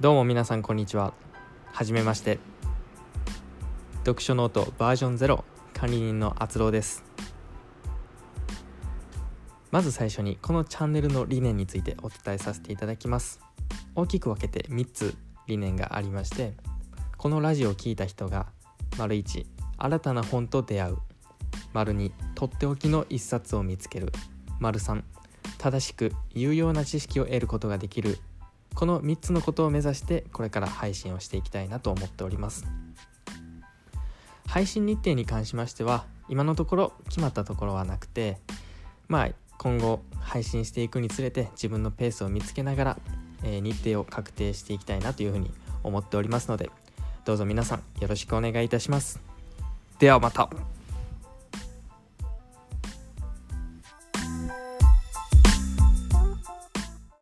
どうも皆さんこんにちは。はじめまして。読書ノートバージョン0管理人のあつろうです。まず最初にこのチャンネルの理念についてお伝えさせていただきます。大きく分けて3つ理念がありましてこのラジオを聴いた人が丸1新たな本と出会う。丸2とっておきの一冊を見つける。丸3正しく有用な知識を得ることができる。この3つのことを目指してこれから配信をしていきたいなと思っております。配信日程に関しましては今のところ決まったところはなくてまあ今後配信していくにつれて自分のペースを見つけながら、え、日程を確定していきたいなというふうに思っておりますのでどうぞ皆さんよろしくお願いいたします。ではまた。